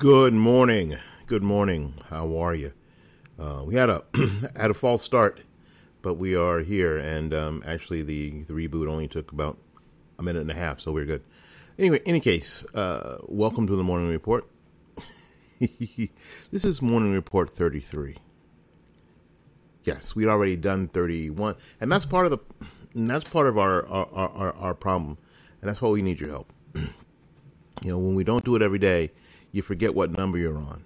Good morning. Good morning. How are you? Uh, we had a had a false start, but we are here, and um, actually the the reboot only took about a minute and a half, so we're good. Anyway, any case, uh, welcome to the morning report. this is morning report thirty three. Yes, we'd already done thirty one, and that's part of the that's part of our our, our our problem, and that's why we need your help. you know, when we don't do it every day you forget what number you're on,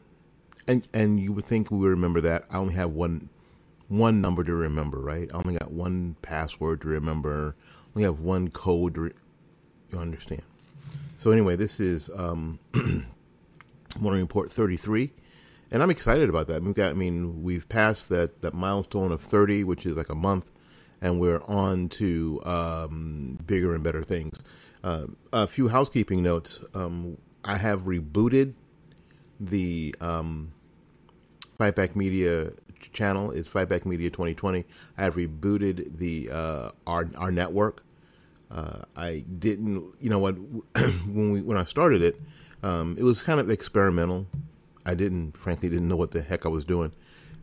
and and you would think we remember that. I only have one one number to remember, right? I only got one password to remember. I only have one code. Re- you understand? So anyway, this is um, Morning Report 33, and I'm excited about that. We've got, I mean, we've passed that that milestone of 30, which is like a month, and we're on to um, bigger and better things. Uh, a few housekeeping notes. Um, I have rebooted the um, Fightback Media channel. It's Fightback Media 2020. I have rebooted the uh, our our network. Uh, I didn't, you know what? when we when I started it, um, it was kind of experimental. I didn't, frankly, didn't know what the heck I was doing,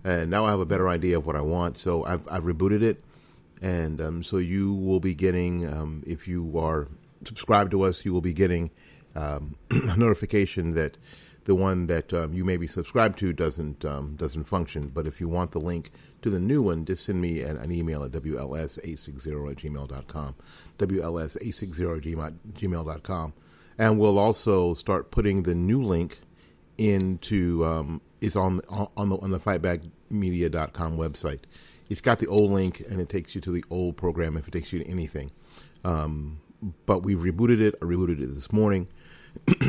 and now I have a better idea of what I want. So I've, I've rebooted it, and um, so you will be getting, um, if you are subscribed to us, you will be getting um, a notification that the one that um, you may be subscribed to doesn't um, doesn't function. But if you want the link to the new one, just send me an, an email at wls860 at gmail.com, wls860 at gmail.com. And we'll also start putting the new link into, um, is on, on the, on the fightbackmedia.com website. It's got the old link and it takes you to the old program if it takes you to anything. Um, but we rebooted it. I rebooted it this morning.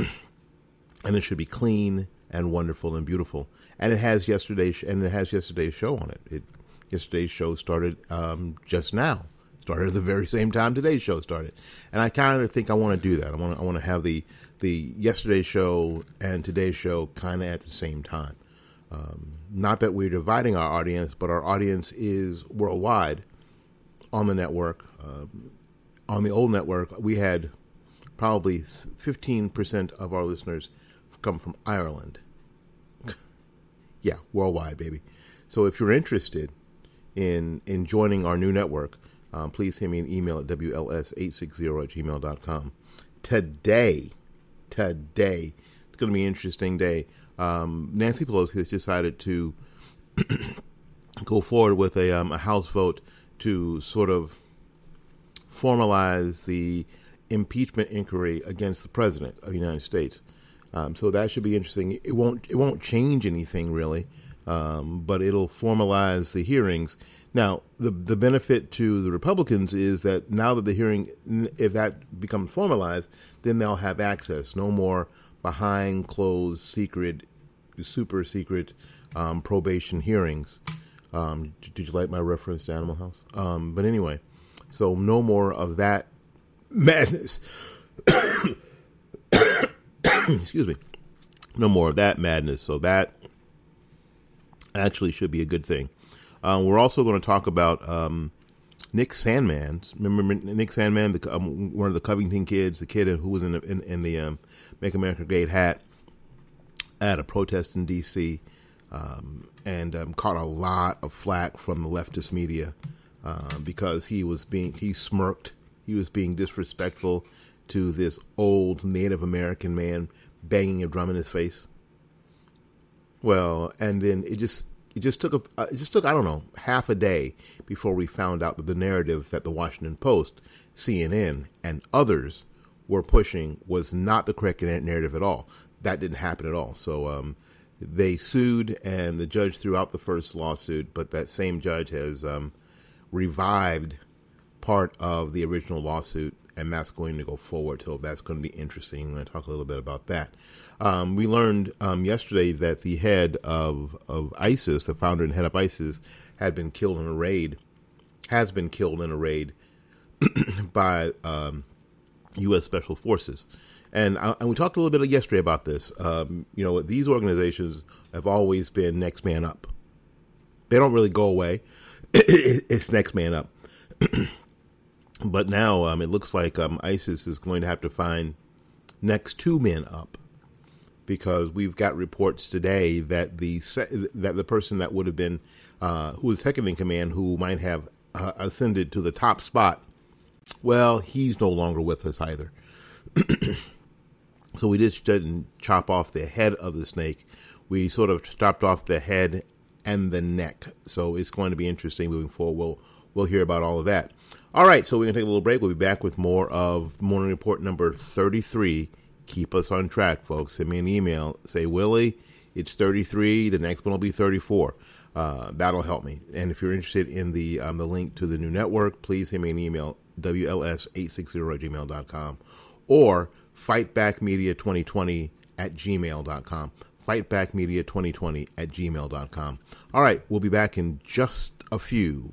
and it should be clean and wonderful and beautiful. And it has yesterday's and it has yesterday's show on it. It yesterday's show started um, just now. Started at the very same time today's show started, and I kind of think I want to do that. I want I want to have the the yesterday's show and today's show kind of at the same time. Um, not that we're dividing our audience, but our audience is worldwide on the network. Um, on the old network, we had probably 15% of our listeners come from Ireland. yeah, worldwide, baby. So if you're interested in in joining our new network, um, please send me an email at wls860 at gmail.com. Today, today, it's going to be an interesting day. Um, Nancy Pelosi has decided to go forward with a, um, a House vote to sort of formalize the impeachment inquiry against the president of the United States. Um, so that should be interesting. It won't it won't change anything really, um, but it'll formalize the hearings. Now, the the benefit to the Republicans is that now that the hearing, if that becomes formalized, then they'll have access. No more behind closed, secret, super secret um, probation hearings. Um, did you like my reference to Animal House? Um, but anyway, so no more of that madness. Excuse me. No more of that madness. So that actually should be a good thing. Um, we're also going to talk about um, Nick Sandmann. Remember Nick Sandmann, the, um, one of the Covington kids, the kid who was in the, in, in the um, Make America Great hat at a protest in D.C. Um, and um, caught a lot of flack from the leftist media uh, because he was being he smirked, he was being disrespectful to this old Native American man banging a drum in his face. Well, and then it just it just took a uh, it just took I don't know half a day before we found out that the narrative that the Washington Post, CNN, and others were pushing was not the correct narrative at all. That didn't happen at all. So um, they sued, and the judge threw out the first lawsuit, but that same judge has um, revived part of the original lawsuit and that's going to go forward. So that's going to be interesting. I'm going to talk a little bit about that. Um, we learned um, yesterday that the head of of ISIS, the founder and head of ISIS, had been killed in a raid. Has been killed in a raid by um, U.S. Special Forces. And, I, and we talked a little bit yesterday about this. Um, you know, these organizations have always been next man up. They don't really go away. it's next man up. But now um, it looks like um, ISIS is going to have to find next two men up because we've got reports today that the that the person that would have been uh, who was second in command, who might have uh, ascended to the top spot, well, he's no longer with us either. so we just didn't chop off the head of the snake. We sort of chopped off the head and the neck. So it's going to be interesting moving forward. We'll we'll hear about all of that. All right, so we're gonna take a little break. We'll be back with more of morning report number thirty-three. Keep us on track, folks. Send me an email. Say Willie, it's thirty-three. The next one will be thirty-four. Uh, that'll help me. And if you're interested in the um, the link to the new network, please send me an email wls860 at gmail.com or fightbackmedia2020 at gmail.com. Fightbackmedia2020 at gmail.com. All right, we'll be back in just a few.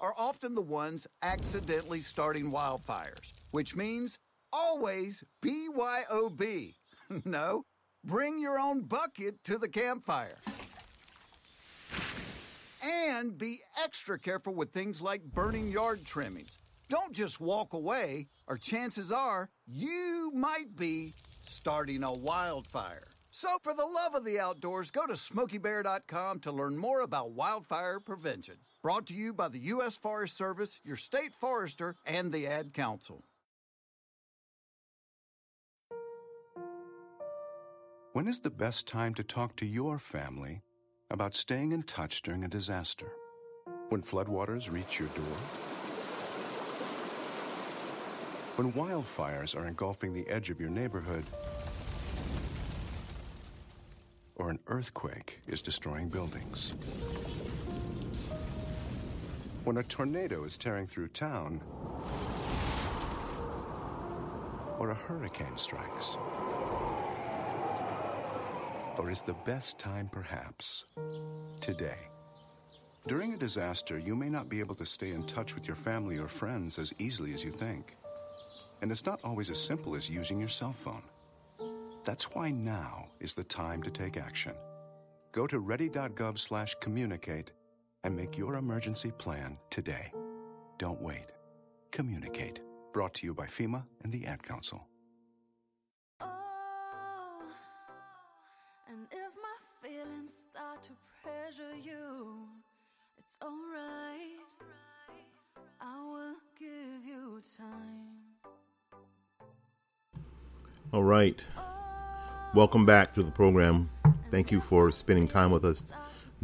are often the ones accidentally starting wildfires, which means always BYOB. no, bring your own bucket to the campfire. And be extra careful with things like burning yard trimmings. Don't just walk away, or chances are you might be starting a wildfire. So, for the love of the outdoors, go to smokeybear.com to learn more about wildfire prevention. Brought to you by the U.S. Forest Service, your state forester, and the Ad Council. When is the best time to talk to your family about staying in touch during a disaster? When floodwaters reach your door? When wildfires are engulfing the edge of your neighborhood, or an earthquake is destroying buildings. When a tornado is tearing through town, or a hurricane strikes. Or is the best time perhaps today? During a disaster, you may not be able to stay in touch with your family or friends as easily as you think. And it's not always as simple as using your cell phone. That's why now is the time to take action. Go to ready.gov/communicate and make your emergency plan today. Don't wait. Communicate. Brought to you by FEMA and the Ad Council. Oh, and if my feelings start to pressure you, it's alright. I will give you time. All right. Welcome back to the program. Thank you for spending time with us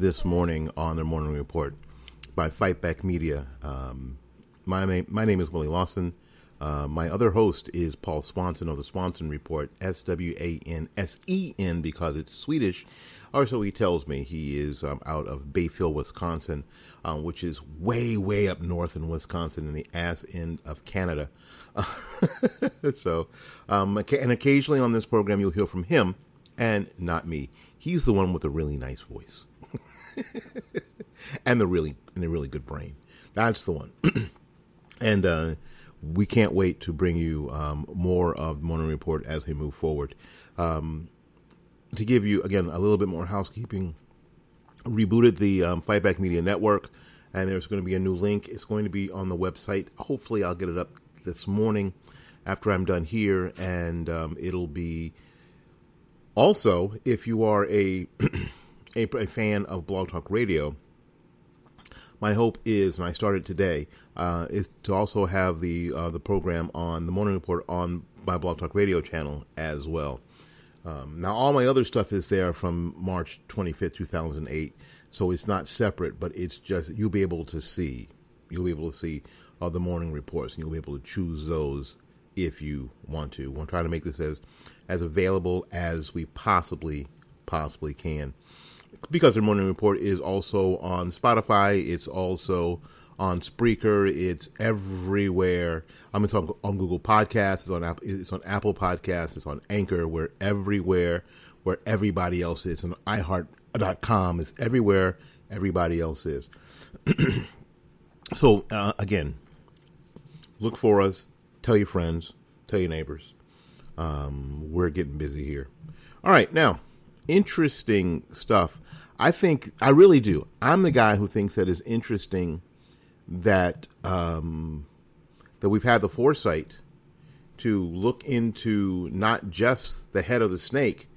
this morning on the Morning Report by Fightback Media. Um, my, name, my name is Willie Lawson. Uh, my other host is Paul Swansen of the Swansen Report, S W A N S E N, because it's Swedish. Or so he tells me. He is um, out of Bayfield, Wisconsin, um, which is way, way up north in Wisconsin in the ass end of Canada. so, um, and occasionally on this program, you'll hear from him and not me. He's the one with a really nice voice and the really and the really good brain. That's the one. and uh, we can't wait to bring you um, more of Morning Report as we move forward. Um, to give you again a little bit more housekeeping, rebooted the um, Fightback Media Network, and there's going to be a new link. It's going to be on the website. Hopefully, I'll get it up this morning after I'm done here, and um, it'll be also if you are a, a, a fan of Blog Talk Radio. My hope is, and I started today, uh, is to also have the uh, the program on the Morning Report on my Blog Talk Radio channel as well. Um, now, all my other stuff is there from March 25th, 2008, so it's not separate, but it's just you'll be able to see. You'll be able to see of the morning reports, and you'll be able to choose those if you want to. We'll try to make this as as available as we possibly possibly can. Because the morning report is also on Spotify, it's also on Spreaker, it's everywhere. I mean, on, on Google Podcasts, it's on Apple, it's on Apple Podcasts, it's on Anchor. We're everywhere where everybody else is, and iHeart.com is everywhere everybody else is. so uh, again, look for us. Tell your friends. Tell your neighbors. Um, we're getting busy here. All right, now interesting stuff. I think I really do. I'm the guy who thinks that is interesting that um, that we've had the foresight to look into not just the head of the snake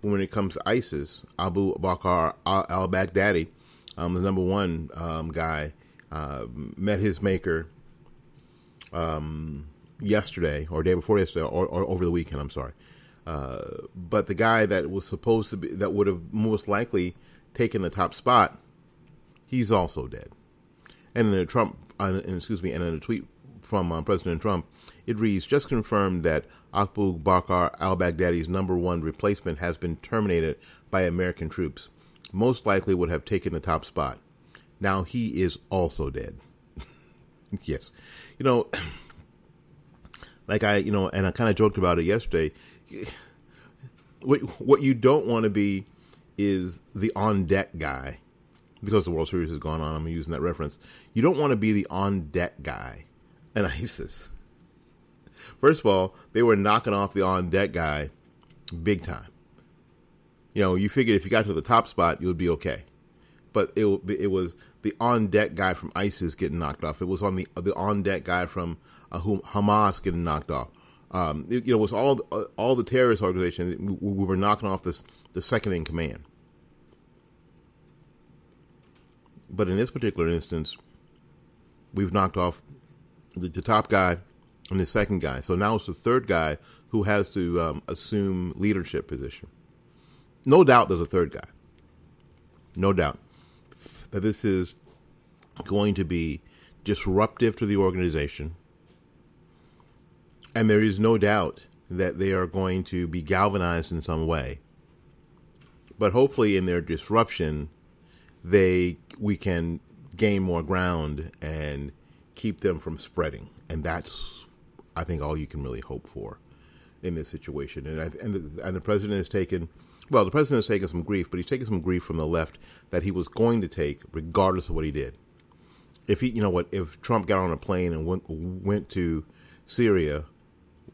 when it comes to ISIS, Abu Bakr al Baghdadi, um, the number one um, guy, uh, met his maker um, yesterday or day before yesterday or, or, over the weekend. I'm sorry, uh, but the guy that was supposed to be that would have most likely taken the top spot, he's also dead. And in a Trump, uh, excuse me, and in a tweet from uh, President Trump, it reads, "Just confirmed that Abu Bakr al-Baghdadi's number one replacement has been terminated by American troops. Most likely would have taken the top spot. Now he is also dead." yes, you know, like I, you know, and I kind of joked about it yesterday. What what you don't want to be is the on deck guy because the World Series has gone on. I'm using that reference. You don't want to be the on deck guy in ISIS. First of all, they were knocking off the on deck guy big time. You know, you figured if you got to the top spot, you would be okay. But it it was the on deck guy from ISIS getting knocked off. It was on the the on deck guy from uh, Hamas getting knocked off. Um, it, you know, it was all all the terrorist organizations. We, we were knocking off this the second in command. But in this particular instance, we've knocked off the, the, top guy and the second guy. So now it's the third guy who has to um, assume leadership position. No doubt there's a third guy. No doubt. But this is going to be disruptive to the organization. And there is no doubt that they are going to be galvanized in some way. But hopefully, in their disruption, they we can gain more ground and keep them from spreading. And that's, I think, all you can really hope for in this situation. And I, and the, and the president has taken, well, the president has taken some grief, but he's taken some grief from the left that he was going to take, regardless of what he did. If he, you know what, if Trump got on a plane and went went to Syria,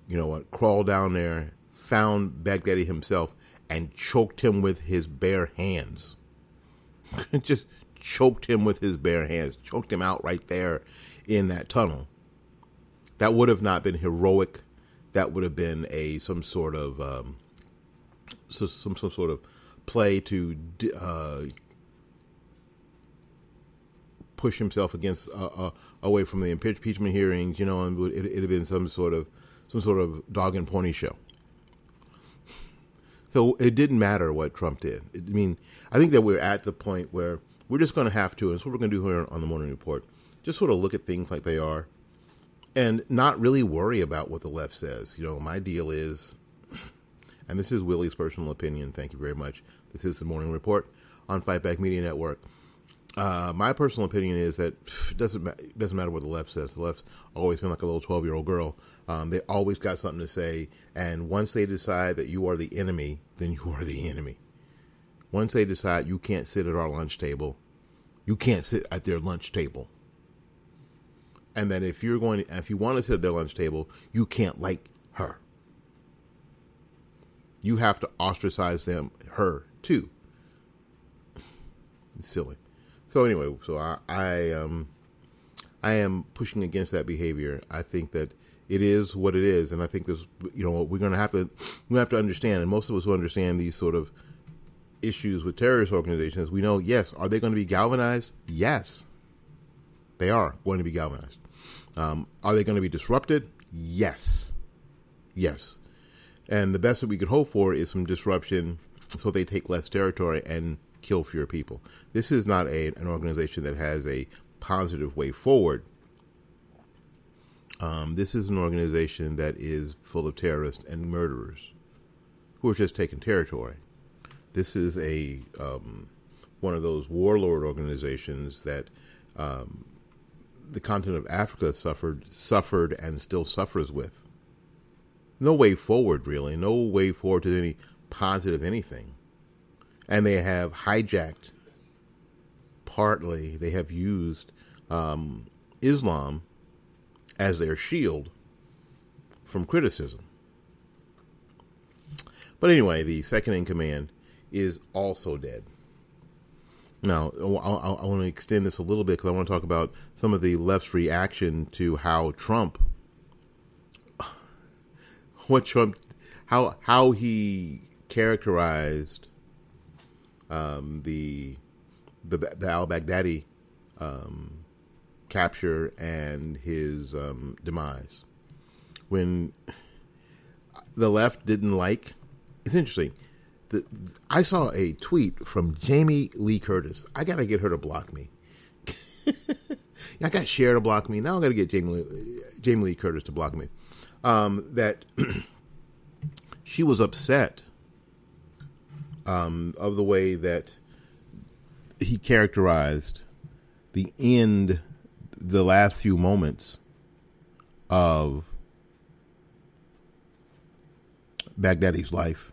you know what, crawled down there, found Baghdadi himself, and choked him with his bare hands. Just choked him with his bare hands, choked him out right there in that tunnel. That would have not been heroic. That would have been a some sort of um, some some sort of play to uh, push himself against uh, uh, away from the impeachment hearings. You know, and it, it'd have been some sort of some sort of dog and pony show. So it didn't matter what Trump did. I mean, I think that we're at the point where we're just going to have to, and that's what we're going to do here on the morning report, just sort of look at things like they are and not really worry about what the left says. You know, my deal is, and this is Willie's personal opinion. Thank you very much. This is the morning report on Fight Back Media Network. Uh, my personal opinion is that it doesn't ma- doesn't matter what the left says. The left's always been like a little twelve year old girl. Um, they always got something to say, and once they decide that you are the enemy, then you are the enemy. Once they decide you can't sit at our lunch table, you can't sit at their lunch table. And that if you're going, to, if you want to sit at their lunch table, you can't like her. You have to ostracize them, her too. It's silly. So anyway, so I, I um, I am pushing against that behavior. I think that it is what it is, and I think this, you know, we're going to have to we have to understand, and most of us who understand these sort of issues with terrorist organizations, we know, yes, are they going to be galvanized? Yes, they are going to be galvanized. Um, are they going to be disrupted? Yes, yes. And the best that we could hope for is some disruption, so they take less territory and kill fewer people. This is not a, an organization that has a positive way forward. Um, this is an organization that is full of terrorists and murderers who are just taking territory. This is a um, one of those warlord organizations that um, the continent of Africa suffered suffered and still suffers with. No way forward, really. No way forward to any positive anything. And they have hijacked, partly, they have used um, Islam as their shield from criticism. But anyway, the second in command is also dead. Now, I, I, I want to extend this a little bit because I want to talk about some of the left's reaction to how Trump, what Trump, how how he characterized um, the the the al Baghdadi um, capture and his um, demise. When the left didn't like, it's interesting. The, I saw a tweet from Jamie Lee Curtis. I gotta get her to block me. I got Cher to block me. Now I gotta get Jamie Lee, Jamie Lee Curtis to block me. Um, that she was upset um, of the way that he characterized the end, the last few moments of Baghdadi's life,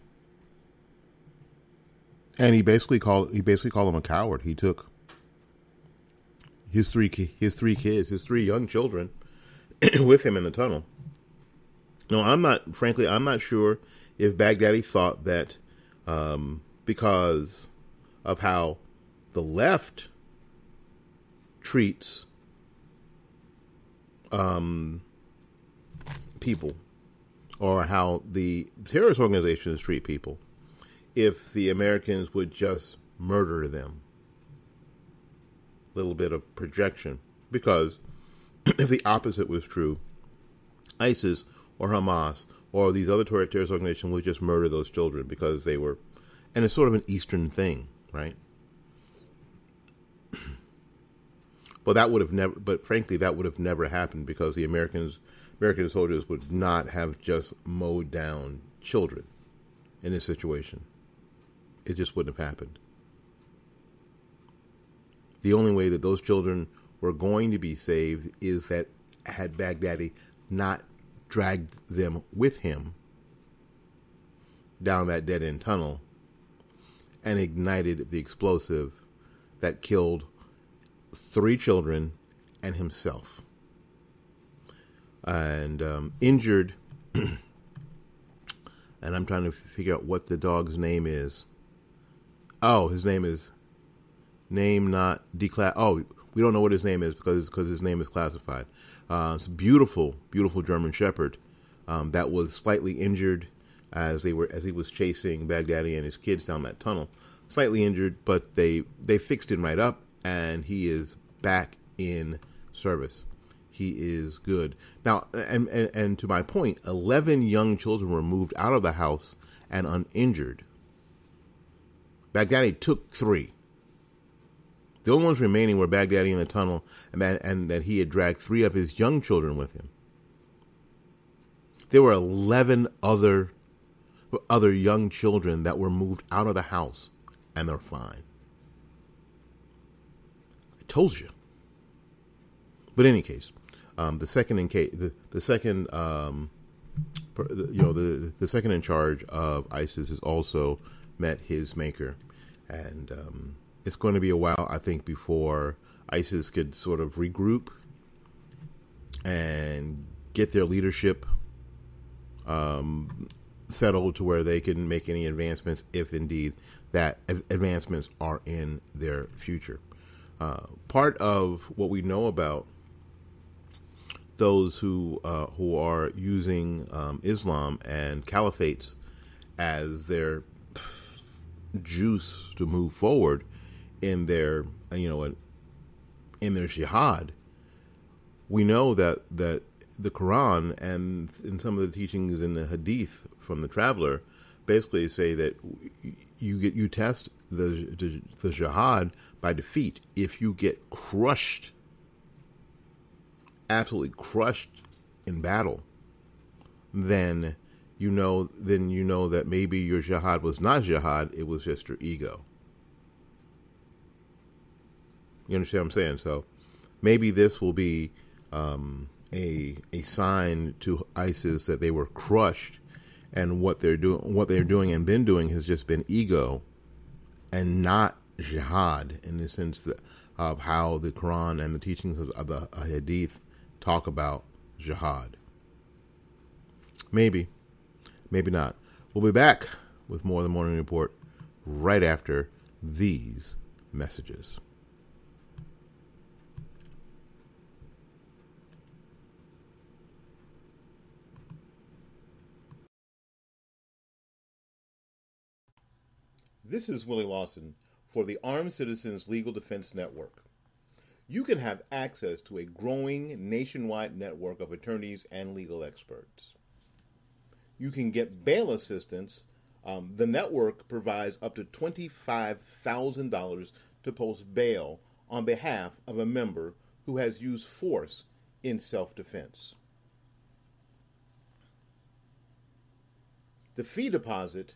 and he basically called he basically called him a coward. He took his three his three kids, his three young children, with him in the tunnel. No, I'm not. Frankly, I'm not sure if Baghdadi thought that um, because of how the left treats um, people or how the terrorist organizations treat people if the Americans would just murder them. A little bit of projection. Because if the opposite was true, ISIS or Hamas or these other terrorist organizations would just murder those children because they were, and it's sort of an Eastern thing, right? But that would have never, but frankly, that would have never happened because the Americans, American soldiers would not have just mowed down children in this situation. It just wouldn't have happened. The only way that those children were going to be saved is that had Baghdadi not dragged them with him down that dead end tunnel and ignited the explosive that killed three children and himself. And um, injured, and I'm trying to figure out what the dog's name is. Oh, his name is name not declass. Oh, we don't know what his name is because because his name is classified. Uh, beautiful, beautiful German Shepherd um, that was slightly injured as they were as he was chasing Baghdadi and his kids down that tunnel. Slightly injured, but they they fixed him right up, and he is back in service. He is good now. And and, and to my point, eleven young children were moved out of the house and uninjured. Baghdadi took three. The only ones remaining were Baghdadi in the tunnel, and that, and that he had dragged three of his young children with him. There were eleven other other young children that were moved out of the house, and they're fine. I told you. But in any case, um, the second in case the, the second um, you know the the second in charge of ISIS has also met his maker, and um, it's going to be a while, I think, before ISIS could sort of regroup and get their leadership um, settled to where they can make any advancements, if indeed that advancements are in their future. Uh, part of what we know about those who uh, who are using um, Islam and caliphates as their juice to move forward in their you know in their jihad, we know that that the Quran and in some of the teachings in the Hadith from the traveler basically say that you get you test the the, the jihad by defeat. If you get crushed, absolutely crushed in battle, then you know then you know that maybe your jihad was not jihad; it was just your ego. You understand what I'm saying? So maybe this will be um, a a sign to ISIS that they were crushed and what they're doing, what they're doing and been doing has just been ego, and not jihad in the sense that, of how the Quran and the teachings of, of the Hadith talk about jihad. Maybe, maybe not. We'll be back with more of the morning report right after these messages. This is Willie Lawson for the Armed Citizens Legal Defense Network. You can have access to a growing nationwide network of attorneys and legal experts. You can get bail assistance. Um, the network provides up to $25,000 to post bail on behalf of a member who has used force in self defense. The fee deposit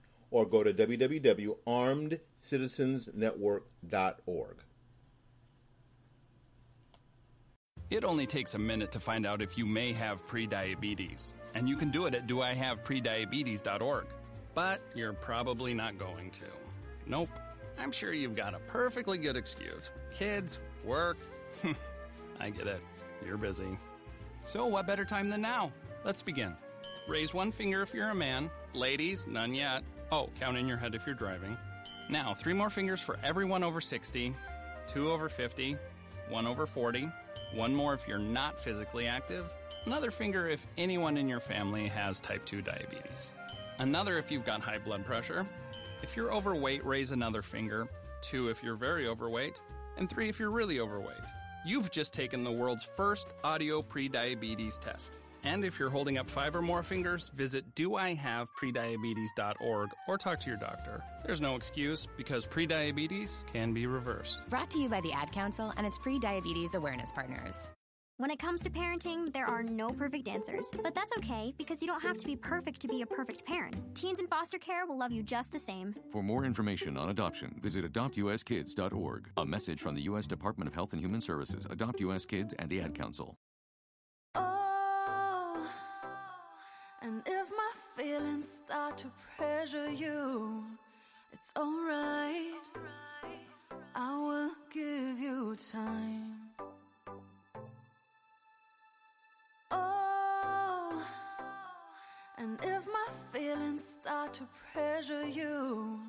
Or go to www.armedcitizensnetwork.org. It only takes a minute to find out if you may have prediabetes, and you can do it at doihaveprediabetes.org. But you're probably not going to. Nope. I'm sure you've got a perfectly good excuse. Kids, work. I get it. You're busy. So, what better time than now? Let's begin. Raise one finger if you're a man. Ladies, none yet. Oh, count in your head if you're driving. Now, three more fingers for everyone over 60, two over 50, one over 40, one more if you're not physically active, another finger if anyone in your family has type 2 diabetes, another if you've got high blood pressure. If you're overweight, raise another finger, two if you're very overweight, and three if you're really overweight. You've just taken the world's first audio pre-diabetes test. And if you're holding up five or more fingers, visit doihaveprediabetes.org or talk to your doctor. There's no excuse because prediabetes can be reversed. Brought to you by the Ad Council and its pre diabetes awareness partners. When it comes to parenting, there are no perfect answers, but that's okay because you don't have to be perfect to be a perfect parent. Teens in foster care will love you just the same. For more information on adoption, visit adoptuskids.org. A message from the U.S. Department of Health and Human Services, Adopt U.S. Kids, and the Ad Council. Oh, and if my feelings start to pressure you, it's alright. I will give you time. Oh, and if my feelings start to pressure you,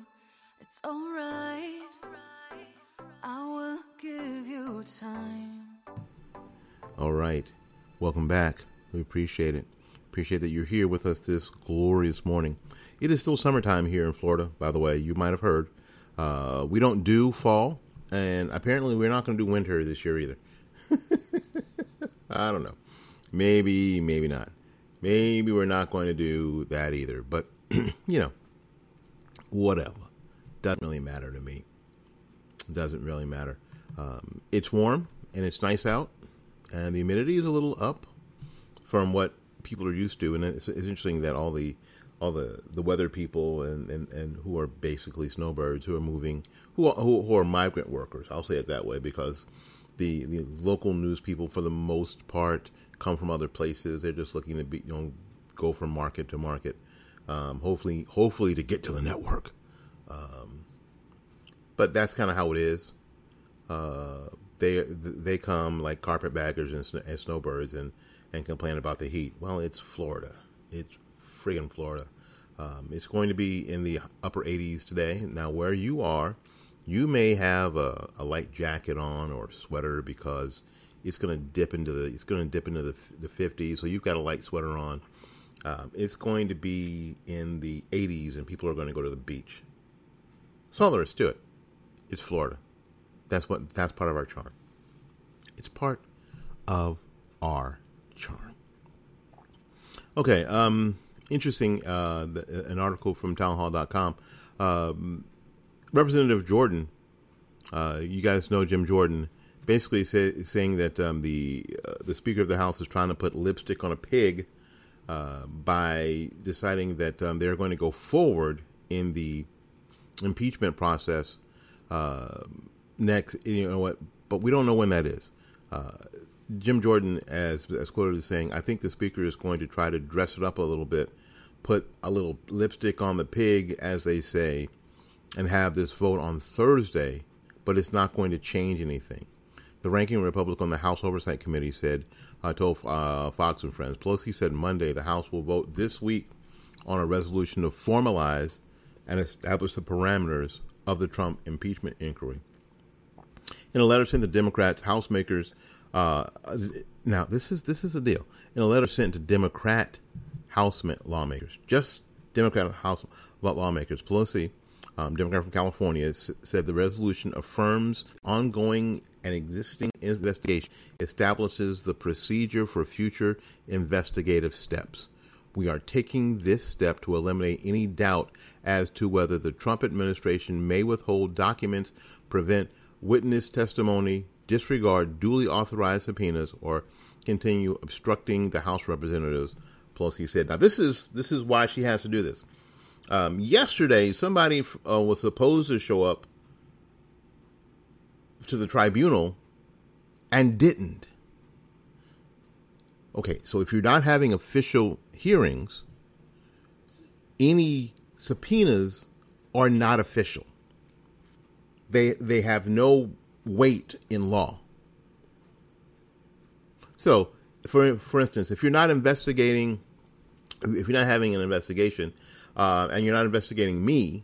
it's alright. I will give you time. All right. Welcome back. We appreciate it. Appreciate that you're here with us this glorious morning. It is still summertime here in Florida, by the way. You might have heard. Uh, we don't do fall, and apparently we're not going to do winter this year either. I don't know. Maybe, maybe not. Maybe we're not going to do that either. But, you know, whatever. Doesn't really matter to me. Doesn't really matter. Um, it's warm and it's nice out, and the humidity is a little up from what people are used to. And it's, it's interesting that all the all the, the weather people and, and, and who are basically snowbirds who are moving, who are, who, are migrant workers. I'll say it that way because the the local news people, for the most part, come from other places. They're just looking to be you know go from market to market. Um, hopefully, hopefully to get to the network. Um, but that's kind of how it is. Uh, they they come like carpetbaggers and, and snowbirds and and complain about the heat. Well, it's Florida. It's friggin' Florida. Um, it's going to be in the upper 80s today. Now, where you are, you may have a, a light jacket on or sweater because it's going to dip into the it's going to dip into the, the 50s. So you've got a light sweater on. Um, it's going to be in the 80s, and people are going to go to the beach. That's all there is to it. It's Florida. That's what that's part of our charm. It's part of our charm. Okay, um, interesting. Uh, the, an article from townhall.com. Um, Representative Jordan, uh, you guys know Jim Jordan, basically say, saying that um, the uh, the Speaker of the House is trying to put lipstick on a pig uh, by deciding that um, they're going to go forward in the impeachment process uh, next. You know what? But we don't know when that is. Jim Jordan, as as quoted as saying, I think the Speaker is going to try to dress it up a little bit, put a little lipstick on the pig, as they say, and have this vote on Thursday. But it's not going to change anything. The ranking Republican on the House Oversight Committee said, I told uh, Fox and Friends, Pelosi said Monday the House will vote this week on a resolution to formalize and establish the parameters of the Trump impeachment inquiry. In a letter sent to Democrats, House makers, uh, now this is this is a deal. In a letter sent to Democrat House lawmakers, just Democrat House lawmakers, Pelosi, um, Democrat from California, s- said the resolution affirms ongoing and existing investigation, establishes the procedure for future investigative steps. We are taking this step to eliminate any doubt as to whether the Trump administration may withhold documents, prevent witness testimony, disregard duly authorized subpoenas, or continue obstructing the House representatives. Pelosi said, "Now this is this is why she has to do this." Um, yesterday, somebody uh, was supposed to show up to the tribunal and didn't. Okay, so if you're not having official hearings, any subpoenas are not official. They they have no weight in law. So, for for instance, if you're not investigating, if you're not having an investigation, uh, and you're not investigating me,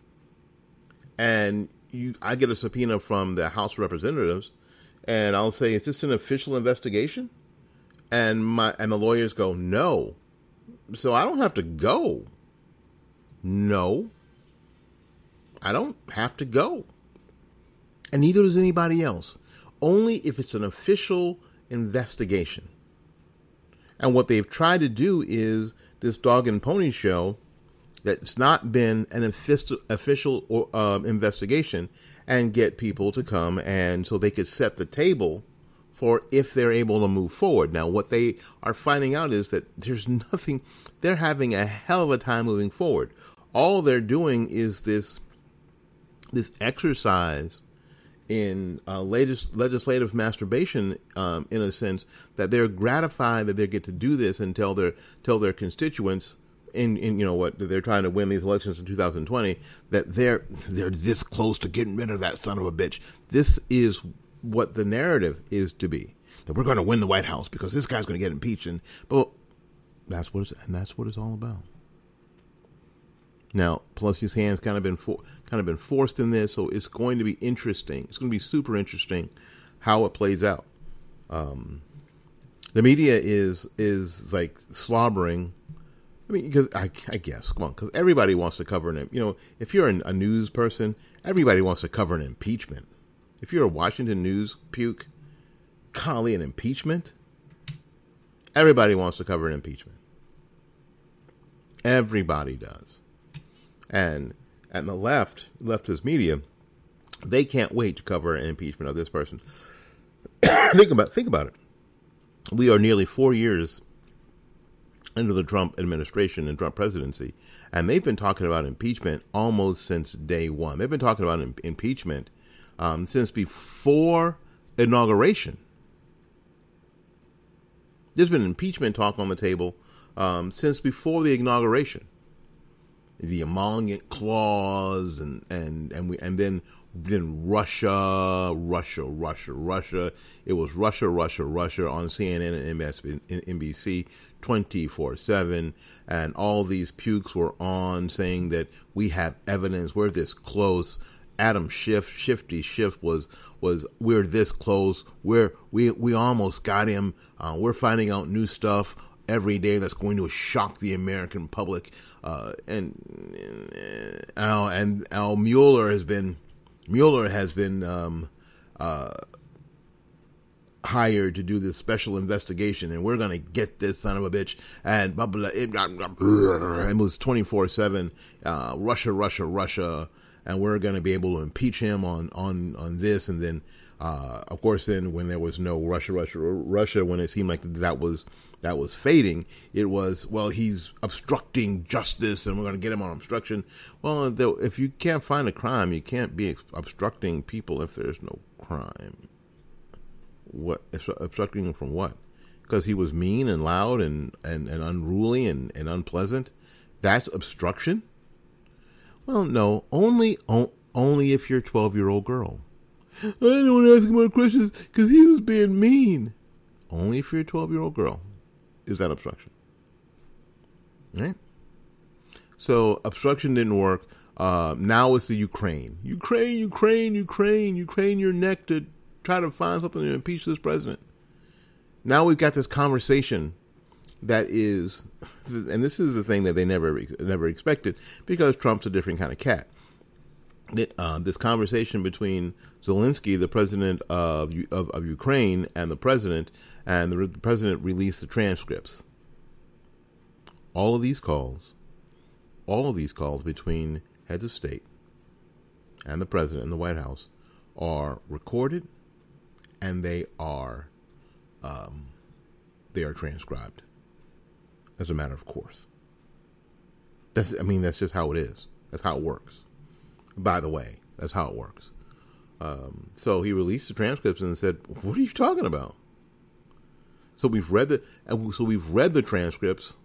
and you, I get a subpoena from the House of Representatives, and I'll say, "Is this an official investigation?" And my and the lawyers go, "No," so I don't have to go. No, I don't have to go, and neither does anybody else. Only if it's an official investigation. And what they've tried to do is this dog and pony show that's not been an official, uh, investigation and get people to come and so they could set the table for if they're able to move forward. Now, what they are finding out is that there's nothing, they're having a hell of a time moving forward. All they're doing is this, this exercise in uh, legislative masturbation, um, in a sense that they're gratified that they get to do this and tell their tell their constituents in, in you know what they're trying to win these elections in 2020 that they're they're this close to getting rid of that son of a bitch. This is what the narrative is to be that we're going to win the White House because this guy's going to get impeached and but that's what it's and that's what it's all about. Now, Pelosi's hands kind of been for, kind of been forced in this, so it's going to be interesting. It's going to be super interesting how it plays out. Um, the media is is like slobbering. I mean, because I, I guess come on, because everybody wants to cover an you know if you're an, a news person, everybody wants to cover an impeachment. If you're a Washington News puke, golly, an impeachment. Everybody wants to cover an impeachment. Everybody does. And at the left, leftist media, they can't wait to cover an impeachment of this person. think about think about it. We are nearly four years into the Trump administration and Trump presidency, and they've been talking about impeachment almost since day one. They've been talking about im- impeachment um, since before inauguration. There's been impeachment talk on the table um, since before the inauguration the emolument clause and and and we and then then Russia, Russia, Russia, Russia. It was Russia, Russia, Russia on CNN and NBC 24 7. And all these pukes were on saying that we have evidence. We're this close. Adam Schiff, Shifty Schiff was was we're this close. We're we we almost got him. Uh, we're finding out new stuff every day that's going to shock the American public. Uh, and and Al, and Al Mueller has been Mueller has been um, uh, hired to do this special investigation, and we're going to get this son of a bitch. And blah, blah, it, it was twenty four seven. Uh, Russia, Russia, Russia. and we're going to be able to impeach him on on on this, and then uh, of course, then when there was no Russia, Russia, Russia, when it seemed like that was that was fading, it was well, he's obstructing justice, and we're going to get him on obstruction. Well, if you can't find a crime, you can't be obstructing people if there's no crime. What obstructing him from what? Because he was mean and loud and, and, and unruly and, and unpleasant. That's obstruction. Well, no, only only if you're a twelve year old girl. I didn't want to ask him more questions because he was being mean. Only for you're a 12 year old girl is that obstruction. Right? So obstruction didn't work. Uh, now it's the Ukraine. Ukraine, Ukraine, Ukraine, Ukraine your neck to try to find something to impeach this president. Now we've got this conversation that is, and this is the thing that they never never expected because Trump's a different kind of cat uh, this conversation between Zelensky, the president of, of, of Ukraine, and the president, and the re- president released the transcripts. All of these calls, all of these calls between heads of state and the president and the White House are recorded, and they are um, they are transcribed as a matter of course. That's I mean that's just how it is. That's how it works by the way. That's how it works. Um, so he released the transcripts and said, "What are you talking about?" So we've read the so we've read the transcripts.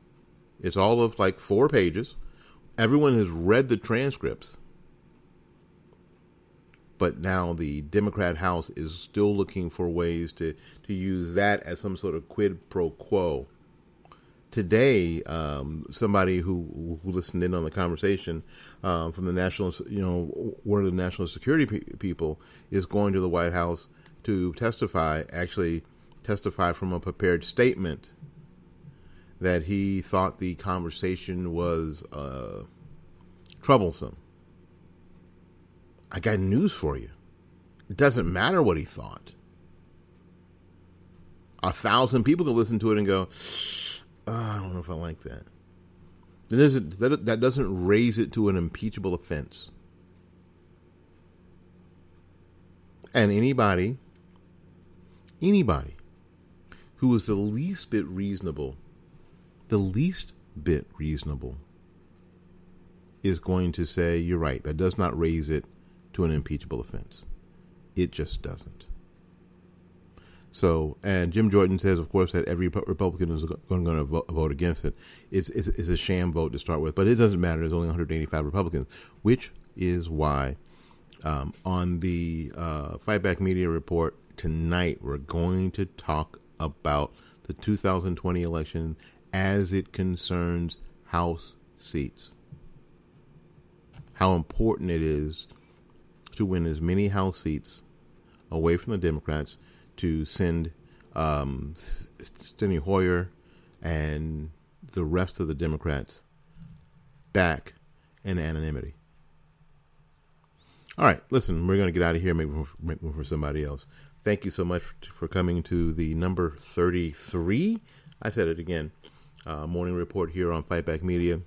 It's all of like four pages. Everyone has read the transcripts. But now the Democrat House is still looking for ways to, to use that as some sort of quid pro quo today, um, somebody who who listened in on the conversation um, from the national, you know, one of the national security pe- people is going to the White House to testify. Actually, testify from a prepared statement that he thought the conversation was uh, troublesome. I got news for you. It doesn't matter what he thought. A thousand people could listen to it and go, uh, I don't know if I like that. That doesn't, that, that doesn't raise it to an impeachable offense. And anybody, anybody who is the least bit reasonable, the least bit reasonable, is going to say, You're right, that does not raise it to an impeachable offense. It just doesn't. So, and Jim Jordan says, of course, that every Republican is going to vote against it. It's, it's, it's, a sham vote to start with, but it doesn't matter. There's only 185 Republicans, which is why um, on the uh, Fight Back Media Report tonight, we're going to talk about the 2020 election as it concerns House seats. How important it is to win as many House seats away from the Democrats to send um, Steny Hoyer and the rest of the Democrats back in anonymity. All right, listen, we're going to get out of here, make room, room for somebody else. Thank you so much for coming to the number 33. I said it again. Uh, morning report here on Fightback Media.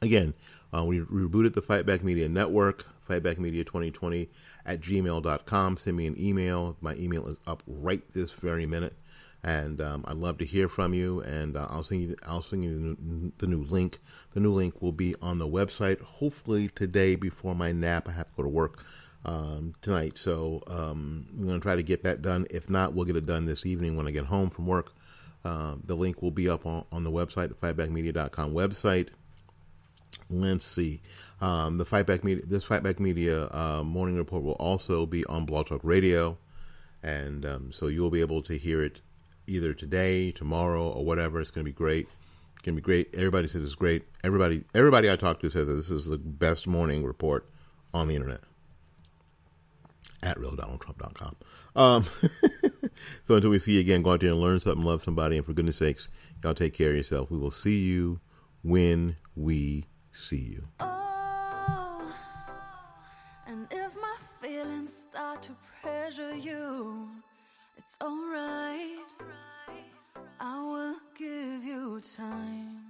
Again, uh, we rebooted the Fightback Media Network, Fightback Media 2020 at gmail.com. Send me an email. My email is up right this very minute. And um, I'd love to hear from you. And uh, I'll send you, I'll send you the new, the new link. The new link will be on the website. Hopefully today before my nap. I have to go to work um, tonight, so um, I'm going to try to get that done. If not, we'll get it done this evening when I get home from work. Uh, the link will be up on, on the website, the fightbackmedia.com website. Let's see. Um, the Fightback Media, this Fightback Media uh, morning report will also be on Blog Talk Radio, and um, so you'll be able to hear it either today, tomorrow, or whatever. It's going to be great. It's going to be great. Everybody says it's great. Everybody, everybody I talk to says that this is the best morning report on the internet at realdonaldtrump.com. Um, so until we see you again, go out there and learn something, love somebody, and for goodness sakes, y'all take care of yourself. We will see you when we see you. Oh, and if my feelings start to pressure you, it's alright. I will give you time.